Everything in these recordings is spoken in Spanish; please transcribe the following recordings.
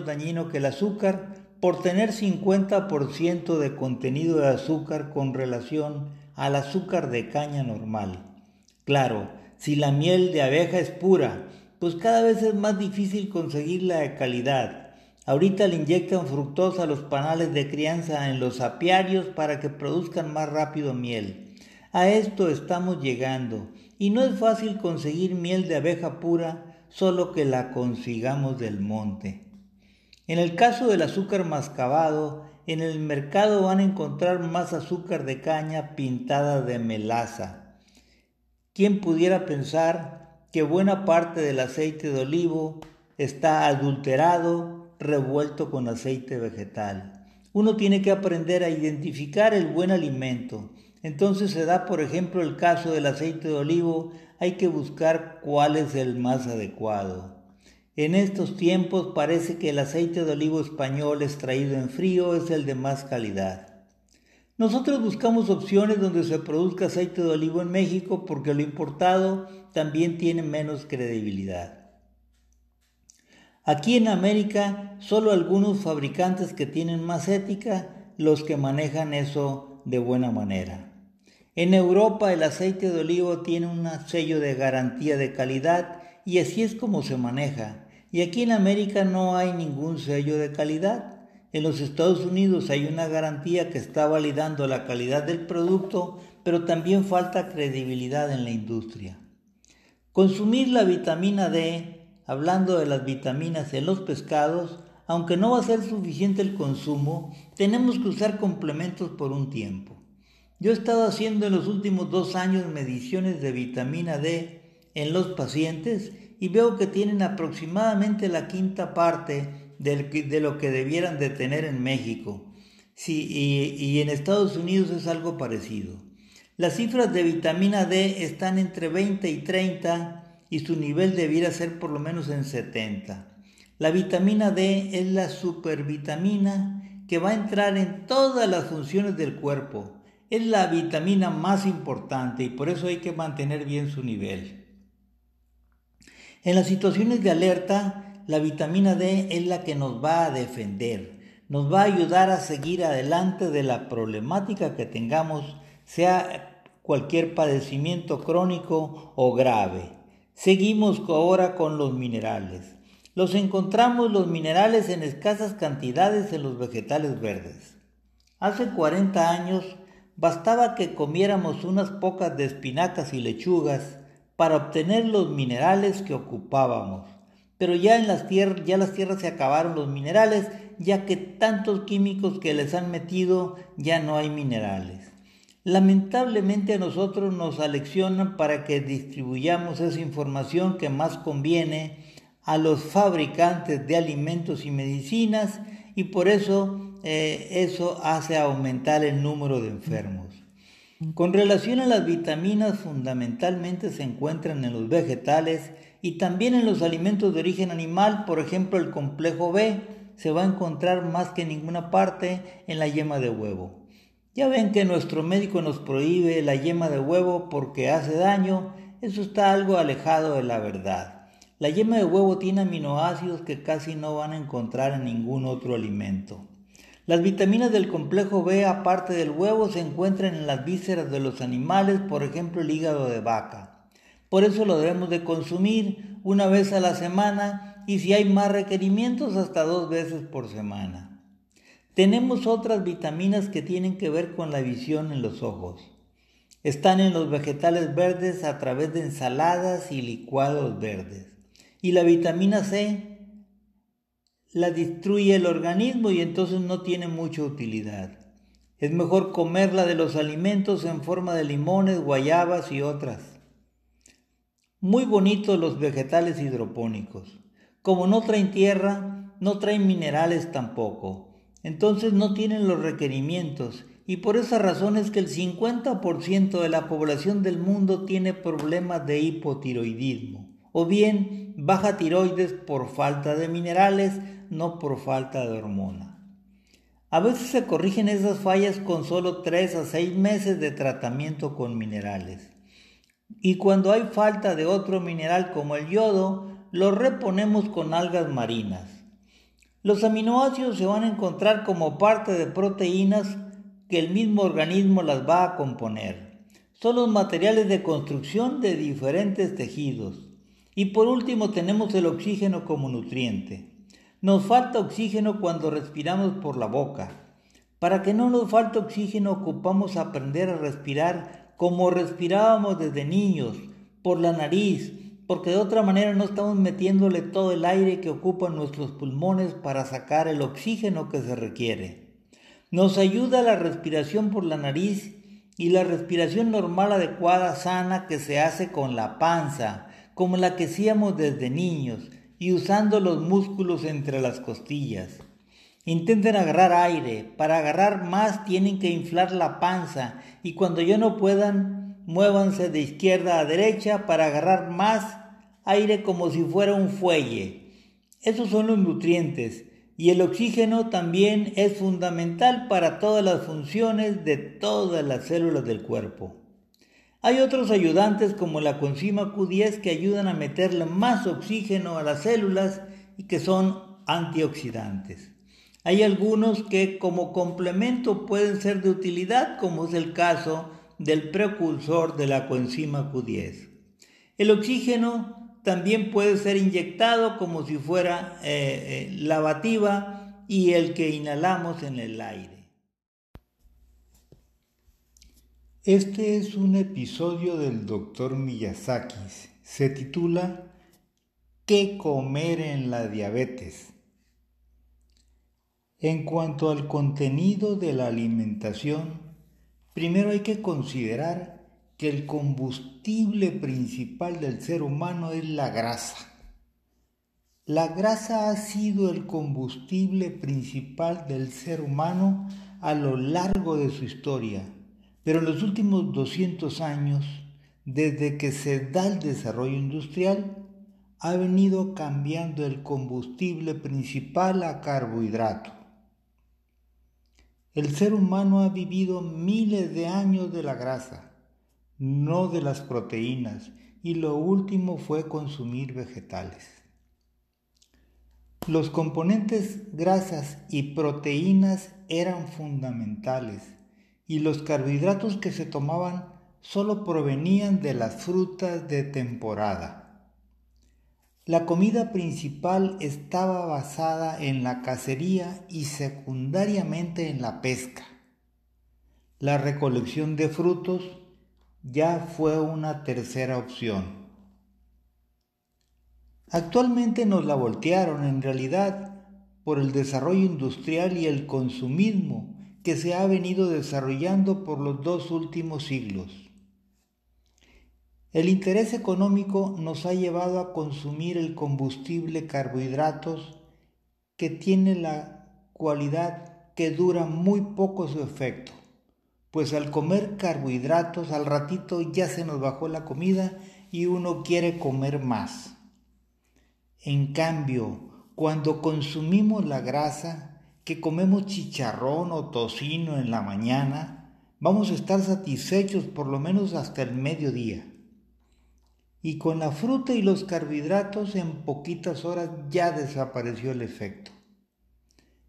dañino que el azúcar por tener 50% de contenido de azúcar con relación al azúcar de caña normal. Claro, si la miel de abeja es pura, pues cada vez es más difícil conseguirla de calidad. Ahorita le inyectan fructosa a los panales de crianza en los apiarios para que produzcan más rápido miel. A esto estamos llegando, y no es fácil conseguir miel de abeja pura, solo que la consigamos del monte. En el caso del azúcar mascabado, en el mercado van a encontrar más azúcar de caña pintada de melaza. ¿Quién pudiera pensar que buena parte del aceite de olivo está adulterado revuelto con aceite vegetal. Uno tiene que aprender a identificar el buen alimento. Entonces se da, por ejemplo, el caso del aceite de olivo, hay que buscar cuál es el más adecuado. En estos tiempos parece que el aceite de olivo español extraído en frío es el de más calidad. Nosotros buscamos opciones donde se produzca aceite de olivo en México porque lo importado también tiene menos credibilidad. Aquí en América, solo algunos fabricantes que tienen más ética, los que manejan eso de buena manera. En Europa el aceite de olivo tiene un sello de garantía de calidad y así es como se maneja. Y aquí en América no hay ningún sello de calidad. En los Estados Unidos hay una garantía que está validando la calidad del producto, pero también falta credibilidad en la industria. Consumir la vitamina D hablando de las vitaminas en los pescados, aunque no va a ser suficiente el consumo, tenemos que usar complementos por un tiempo. Yo he estado haciendo en los últimos dos años mediciones de vitamina D en los pacientes y veo que tienen aproximadamente la quinta parte de lo que debieran de tener en México. Sí, y, y en Estados Unidos es algo parecido. Las cifras de vitamina D están entre 20 y 30 y su nivel debiera ser por lo menos en 70. La vitamina D es la supervitamina que va a entrar en todas las funciones del cuerpo. Es la vitamina más importante y por eso hay que mantener bien su nivel. En las situaciones de alerta, la vitamina D es la que nos va a defender, nos va a ayudar a seguir adelante de la problemática que tengamos, sea cualquier padecimiento crónico o grave. Seguimos ahora con los minerales. Los encontramos los minerales en escasas cantidades en los vegetales verdes. Hace 40 años bastaba que comiéramos unas pocas de espinacas y lechugas para obtener los minerales que ocupábamos. Pero ya en las tierras, ya las tierras se acabaron los minerales, ya que tantos químicos que les han metido ya no hay minerales. Lamentablemente a nosotros nos aleccionan para que distribuyamos esa información que más conviene a los fabricantes de alimentos y medicinas y por eso eh, eso hace aumentar el número de enfermos. Con relación a las vitaminas, fundamentalmente se encuentran en los vegetales y también en los alimentos de origen animal, por ejemplo el complejo B, se va a encontrar más que en ninguna parte en la yema de huevo. Ya ven que nuestro médico nos prohíbe la yema de huevo porque hace daño, eso está algo alejado de la verdad. La yema de huevo tiene aminoácidos que casi no van a encontrar en ningún otro alimento. Las vitaminas del complejo B, aparte del huevo, se encuentran en las vísceras de los animales, por ejemplo el hígado de vaca. Por eso lo debemos de consumir una vez a la semana y si hay más requerimientos hasta dos veces por semana. Tenemos otras vitaminas que tienen que ver con la visión en los ojos. Están en los vegetales verdes a través de ensaladas y licuados verdes. Y la vitamina C la destruye el organismo y entonces no tiene mucha utilidad. Es mejor comerla de los alimentos en forma de limones, guayabas y otras. Muy bonitos los vegetales hidropónicos. Como no traen tierra, no traen minerales tampoco entonces no tienen los requerimientos y por esa razón es que el 50% de la población del mundo tiene problemas de hipotiroidismo o bien baja tiroides por falta de minerales, no por falta de hormona. A veces se corrigen esas fallas con solo 3 a 6 meses de tratamiento con minerales. Y cuando hay falta de otro mineral como el yodo, lo reponemos con algas marinas. Los aminoácidos se van a encontrar como parte de proteínas que el mismo organismo las va a componer. Son los materiales de construcción de diferentes tejidos. Y por último tenemos el oxígeno como nutriente. Nos falta oxígeno cuando respiramos por la boca. Para que no nos falte oxígeno ocupamos aprender a respirar como respirábamos desde niños, por la nariz, porque de otra manera no estamos metiéndole todo el aire que ocupan nuestros pulmones para sacar el oxígeno que se requiere. Nos ayuda la respiración por la nariz y la respiración normal adecuada sana que se hace con la panza, como la que hacíamos desde niños y usando los músculos entre las costillas. Intenten agarrar aire. Para agarrar más tienen que inflar la panza y cuando ya no puedan, muévanse de izquierda a derecha para agarrar más aire como si fuera un fuelle. Esos son los nutrientes y el oxígeno también es fundamental para todas las funciones de todas las células del cuerpo. Hay otros ayudantes como la coenzima Q10 que ayudan a meterle más oxígeno a las células y que son antioxidantes. Hay algunos que como complemento pueden ser de utilidad, como es el caso del precursor de la coenzima Q10. El oxígeno también puede ser inyectado como si fuera eh, eh, lavativa y el que inhalamos en el aire. Este es un episodio del Dr. Miyazaki. Se titula ¿Qué comer en la diabetes? En cuanto al contenido de la alimentación, primero hay que considerar que el combustible principal del ser humano es la grasa. La grasa ha sido el combustible principal del ser humano a lo largo de su historia, pero en los últimos 200 años, desde que se da el desarrollo industrial, ha venido cambiando el combustible principal a carbohidrato. El ser humano ha vivido miles de años de la grasa, no de las proteínas, y lo último fue consumir vegetales. Los componentes grasas y proteínas eran fundamentales y los carbohidratos que se tomaban solo provenían de las frutas de temporada. La comida principal estaba basada en la cacería y secundariamente en la pesca. La recolección de frutos ya fue una tercera opción. Actualmente nos la voltearon en realidad por el desarrollo industrial y el consumismo que se ha venido desarrollando por los dos últimos siglos. El interés económico nos ha llevado a consumir el combustible carbohidratos que tiene la cualidad que dura muy poco su efecto, pues al comer carbohidratos al ratito ya se nos bajó la comida y uno quiere comer más. En cambio, cuando consumimos la grasa, que comemos chicharrón o tocino en la mañana, vamos a estar satisfechos por lo menos hasta el mediodía y con la fruta y los carbohidratos en poquitas horas ya desapareció el efecto.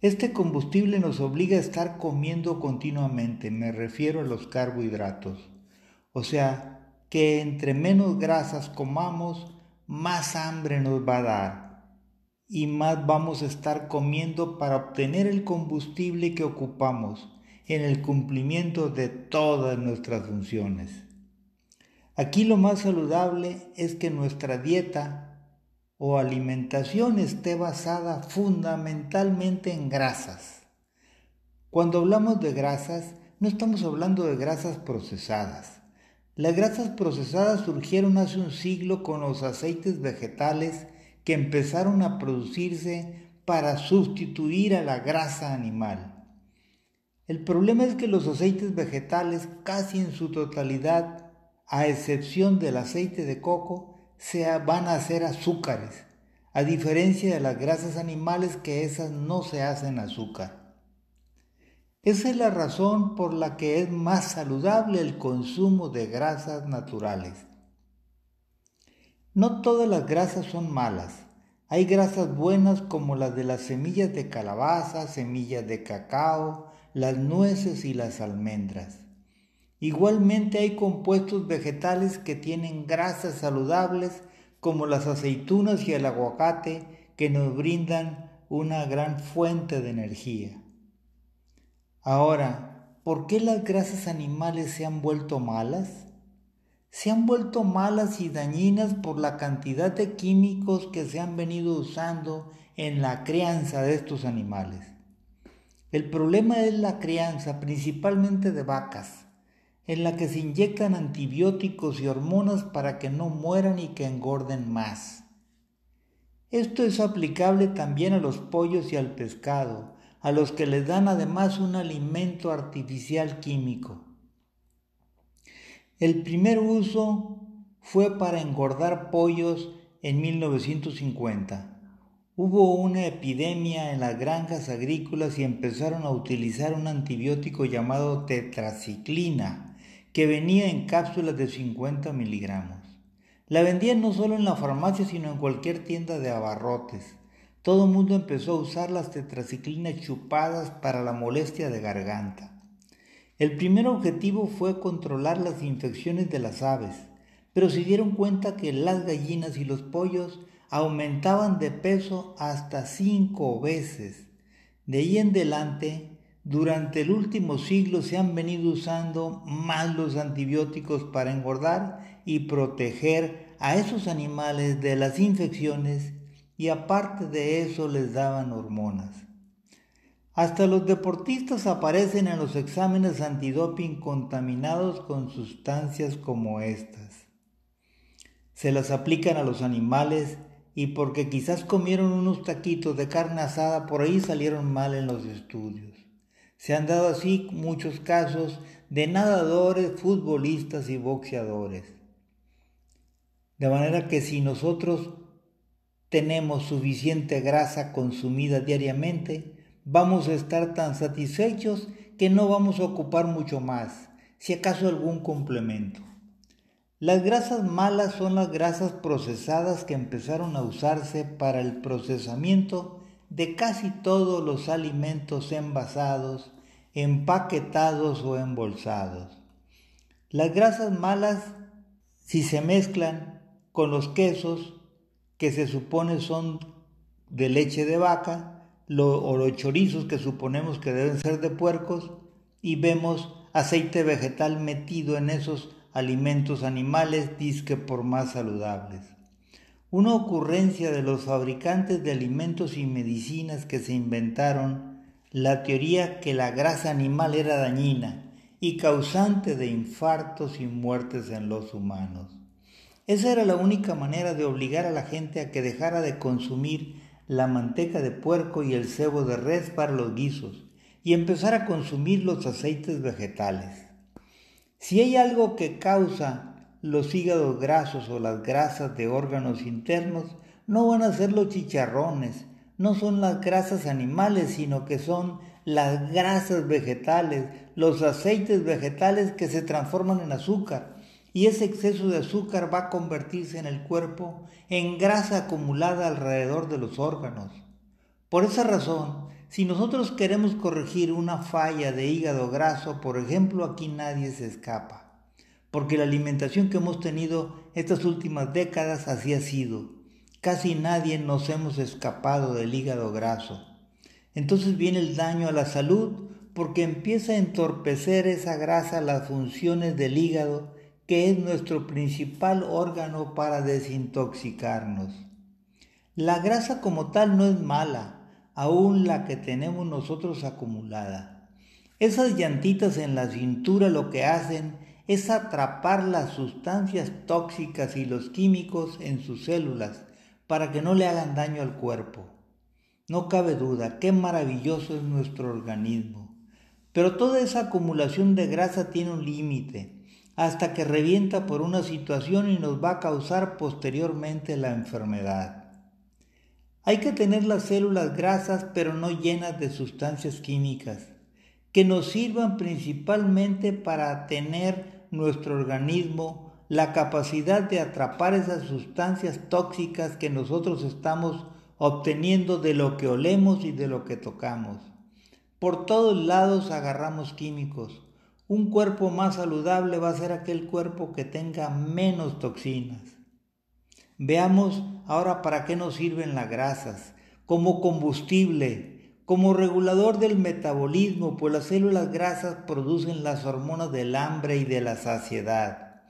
Este combustible nos obliga a estar comiendo continuamente, me refiero a los carbohidratos. O sea, que entre menos grasas comamos, más hambre nos va a dar y más vamos a estar comiendo para obtener el combustible que ocupamos en el cumplimiento de todas nuestras funciones. Aquí lo más saludable es que nuestra dieta o alimentación esté basada fundamentalmente en grasas. Cuando hablamos de grasas, no estamos hablando de grasas procesadas. Las grasas procesadas surgieron hace un siglo con los aceites vegetales que empezaron a producirse para sustituir a la grasa animal. El problema es que los aceites vegetales casi en su totalidad a excepción del aceite de coco, se van a hacer azúcares, a diferencia de las grasas animales que esas no se hacen azúcar. Esa es la razón por la que es más saludable el consumo de grasas naturales. No todas las grasas son malas. Hay grasas buenas como las de las semillas de calabaza, semillas de cacao, las nueces y las almendras. Igualmente hay compuestos vegetales que tienen grasas saludables como las aceitunas y el aguacate que nos brindan una gran fuente de energía. Ahora, ¿por qué las grasas animales se han vuelto malas? Se han vuelto malas y dañinas por la cantidad de químicos que se han venido usando en la crianza de estos animales. El problema es la crianza principalmente de vacas en la que se inyectan antibióticos y hormonas para que no mueran y que engorden más. Esto es aplicable también a los pollos y al pescado, a los que les dan además un alimento artificial químico. El primer uso fue para engordar pollos en 1950. Hubo una epidemia en las granjas agrícolas y empezaron a utilizar un antibiótico llamado tetraciclina que venía en cápsulas de 50 miligramos. La vendían no solo en la farmacia, sino en cualquier tienda de abarrotes. Todo el mundo empezó a usar las tetraciclinas chupadas para la molestia de garganta. El primer objetivo fue controlar las infecciones de las aves, pero se dieron cuenta que las gallinas y los pollos aumentaban de peso hasta cinco veces. De ahí en adelante durante el último siglo se han venido usando más los antibióticos para engordar y proteger a esos animales de las infecciones y aparte de eso les daban hormonas. Hasta los deportistas aparecen en los exámenes antidoping contaminados con sustancias como estas. Se las aplican a los animales y porque quizás comieron unos taquitos de carne asada por ahí salieron mal en los estudios. Se han dado así muchos casos de nadadores, futbolistas y boxeadores. De manera que si nosotros tenemos suficiente grasa consumida diariamente, vamos a estar tan satisfechos que no vamos a ocupar mucho más, si acaso algún complemento. Las grasas malas son las grasas procesadas que empezaron a usarse para el procesamiento de casi todos los alimentos envasados empaquetados o embolsados. Las grasas malas, si se mezclan con los quesos que se supone son de leche de vaca, o los chorizos que suponemos que deben ser de puercos, y vemos aceite vegetal metido en esos alimentos animales, disque por más saludables. Una ocurrencia de los fabricantes de alimentos y medicinas que se inventaron la teoría que la grasa animal era dañina y causante de infartos y muertes en los humanos. Esa era la única manera de obligar a la gente a que dejara de consumir la manteca de puerco y el cebo de res para los guisos y empezar a consumir los aceites vegetales. Si hay algo que causa los hígados grasos o las grasas de órganos internos, no van a ser los chicharrones, no son las grasas animales, sino que son las grasas vegetales, los aceites vegetales que se transforman en azúcar. Y ese exceso de azúcar va a convertirse en el cuerpo en grasa acumulada alrededor de los órganos. Por esa razón, si nosotros queremos corregir una falla de hígado graso, por ejemplo, aquí nadie se escapa, porque la alimentación que hemos tenido estas últimas décadas así ha sido Casi nadie nos hemos escapado del hígado graso. Entonces viene el daño a la salud porque empieza a entorpecer esa grasa las funciones del hígado, que es nuestro principal órgano para desintoxicarnos. La grasa como tal no es mala, aún la que tenemos nosotros acumulada. Esas llantitas en la cintura lo que hacen es atrapar las sustancias tóxicas y los químicos en sus células para que no le hagan daño al cuerpo. No cabe duda, qué maravilloso es nuestro organismo. Pero toda esa acumulación de grasa tiene un límite, hasta que revienta por una situación y nos va a causar posteriormente la enfermedad. Hay que tener las células grasas pero no llenas de sustancias químicas, que nos sirvan principalmente para tener nuestro organismo la capacidad de atrapar esas sustancias tóxicas que nosotros estamos obteniendo de lo que olemos y de lo que tocamos. Por todos lados agarramos químicos. Un cuerpo más saludable va a ser aquel cuerpo que tenga menos toxinas. Veamos ahora para qué nos sirven las grasas. Como combustible, como regulador del metabolismo, pues las células grasas producen las hormonas del hambre y de la saciedad.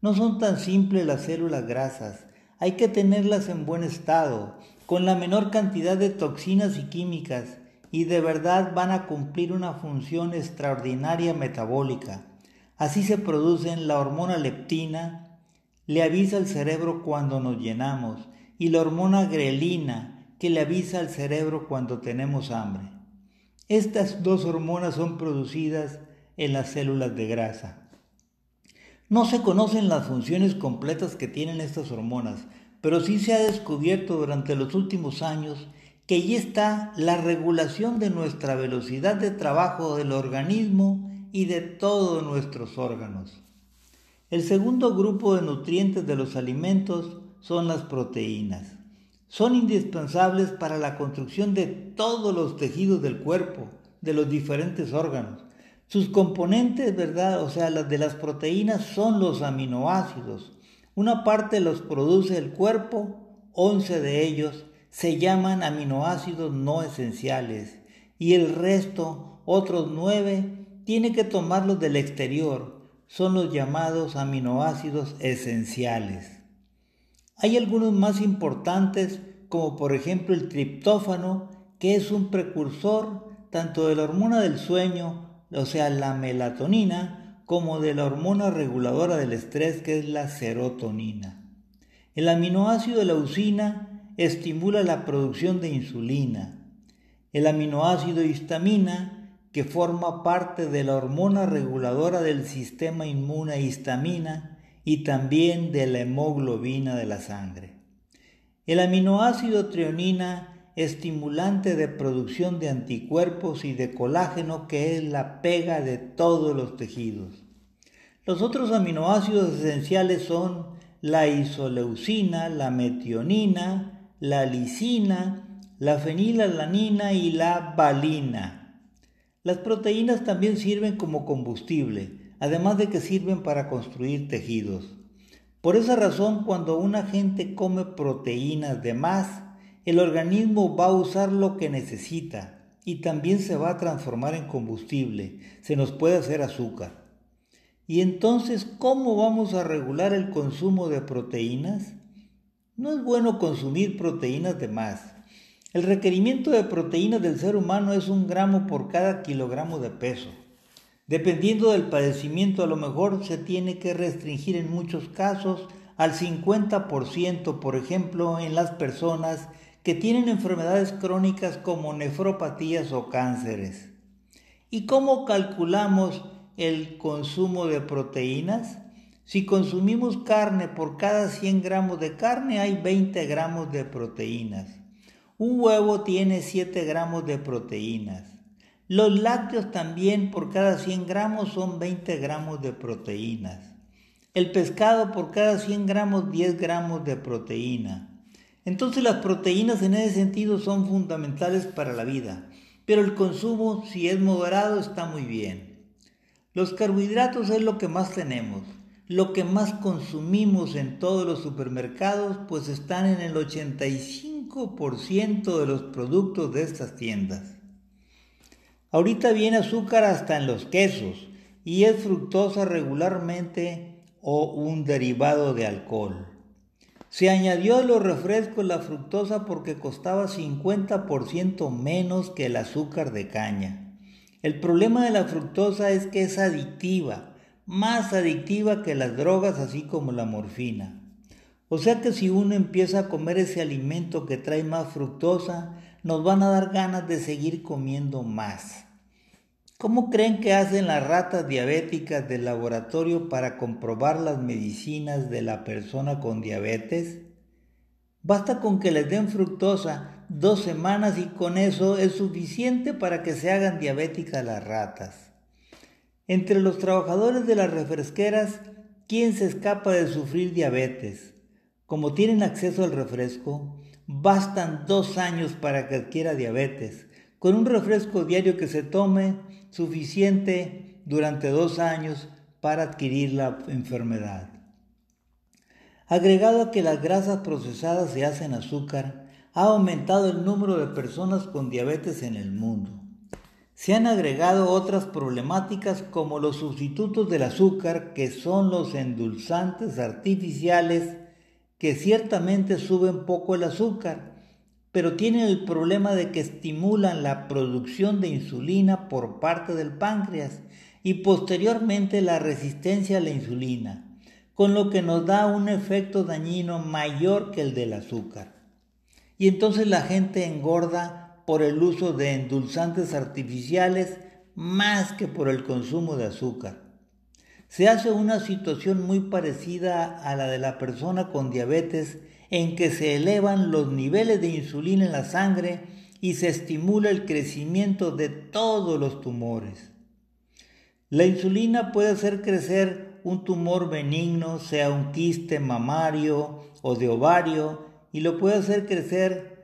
No son tan simples las células grasas, hay que tenerlas en buen estado, con la menor cantidad de toxinas y químicas, y de verdad van a cumplir una función extraordinaria metabólica. Así se producen la hormona leptina, le avisa al cerebro cuando nos llenamos, y la hormona grelina, que le avisa al cerebro cuando tenemos hambre. Estas dos hormonas son producidas en las células de grasa. No se conocen las funciones completas que tienen estas hormonas, pero sí se ha descubierto durante los últimos años que allí está la regulación de nuestra velocidad de trabajo del organismo y de todos nuestros órganos. El segundo grupo de nutrientes de los alimentos son las proteínas. Son indispensables para la construcción de todos los tejidos del cuerpo, de los diferentes órganos. Sus componentes, ¿verdad? O sea, las de las proteínas son los aminoácidos. Una parte los produce el cuerpo, 11 de ellos, se llaman aminoácidos no esenciales y el resto, otros nueve, tiene que tomarlos del exterior. Son los llamados aminoácidos esenciales. Hay algunos más importantes como por ejemplo el triptófano, que es un precursor tanto de la hormona del sueño, o sea, la melatonina, como de la hormona reguladora del estrés, que es la serotonina. El aminoácido de la leucina estimula la producción de insulina. El aminoácido histamina, que forma parte de la hormona reguladora del sistema inmune histamina y también de la hemoglobina de la sangre. El aminoácido trionina, estimulante de producción de anticuerpos y de colágeno, que es la pega de todos los tejidos. Los otros aminoácidos esenciales son la isoleucina, la metionina, la lisina, la fenilalanina y la valina. Las proteínas también sirven como combustible, además de que sirven para construir tejidos. Por esa razón, cuando una gente come proteínas de más, el organismo va a usar lo que necesita y también se va a transformar en combustible, se nos puede hacer azúcar. ¿Y entonces cómo vamos a regular el consumo de proteínas? No es bueno consumir proteínas de más. El requerimiento de proteínas del ser humano es un gramo por cada kilogramo de peso. Dependiendo del padecimiento, a lo mejor se tiene que restringir en muchos casos al 50%, por ejemplo, en las personas que tienen enfermedades crónicas como nefropatías o cánceres. ¿Y cómo calculamos el consumo de proteínas? Si consumimos carne, por cada 100 gramos de carne hay 20 gramos de proteínas. Un huevo tiene 7 gramos de proteínas. Los lácteos también por cada 100 gramos son 20 gramos de proteínas. El pescado por cada 100 gramos 10 gramos de proteína. Entonces las proteínas en ese sentido son fundamentales para la vida, pero el consumo si es moderado está muy bien. Los carbohidratos es lo que más tenemos lo que más consumimos en todos los supermercados, pues están en el 85% de los productos de estas tiendas. Ahorita viene azúcar hasta en los quesos y es fructosa regularmente o un derivado de alcohol. Se añadió a los refrescos la fructosa porque costaba 50% menos que el azúcar de caña. El problema de la fructosa es que es adictiva más adictiva que las drogas, así como la morfina. O sea que si uno empieza a comer ese alimento que trae más fructosa, nos van a dar ganas de seguir comiendo más. ¿Cómo creen que hacen las ratas diabéticas del laboratorio para comprobar las medicinas de la persona con diabetes? Basta con que les den fructosa dos semanas y con eso es suficiente para que se hagan diabéticas las ratas. Entre los trabajadores de las refresqueras, ¿quién se escapa de sufrir diabetes? Como tienen acceso al refresco, bastan dos años para que adquiera diabetes. Con un refresco diario que se tome, suficiente durante dos años para adquirir la enfermedad. Agregado a que las grasas procesadas se hacen azúcar, ha aumentado el número de personas con diabetes en el mundo. Se han agregado otras problemáticas como los sustitutos del azúcar, que son los endulzantes artificiales, que ciertamente suben poco el azúcar, pero tienen el problema de que estimulan la producción de insulina por parte del páncreas y posteriormente la resistencia a la insulina, con lo que nos da un efecto dañino mayor que el del azúcar. Y entonces la gente engorda por el uso de endulzantes artificiales más que por el consumo de azúcar. Se hace una situación muy parecida a la de la persona con diabetes en que se elevan los niveles de insulina en la sangre y se estimula el crecimiento de todos los tumores. La insulina puede hacer crecer un tumor benigno, sea un quiste mamario o de ovario, y lo puede hacer crecer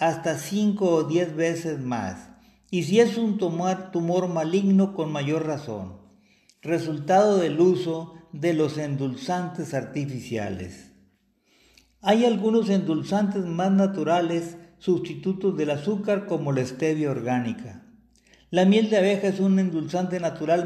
hasta 5 o 10 veces más. Y si es un tumor, tumor maligno, con mayor razón. Resultado del uso de los endulzantes artificiales. Hay algunos endulzantes más naturales, sustitutos del azúcar como la stevia orgánica. La miel de abeja es un endulzante natural